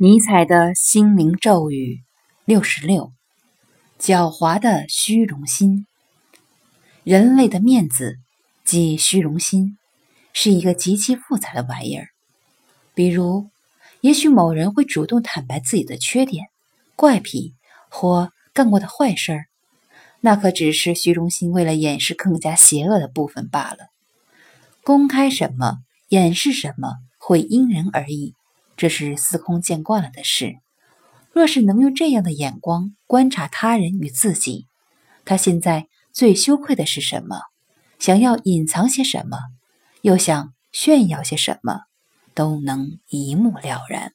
尼采的心灵咒语六十六：狡猾的虚荣心。人类的面子即虚荣心，是一个极其复杂的玩意儿。比如，也许某人会主动坦白自己的缺点、怪癖或干过的坏事儿，那可只是虚荣心为了掩饰更加邪恶的部分罢了。公开什么，掩饰什么，会因人而异。这是司空见惯了的事。若是能用这样的眼光观察他人与自己，他现在最羞愧的是什么？想要隐藏些什么？又想炫耀些什么？都能一目了然。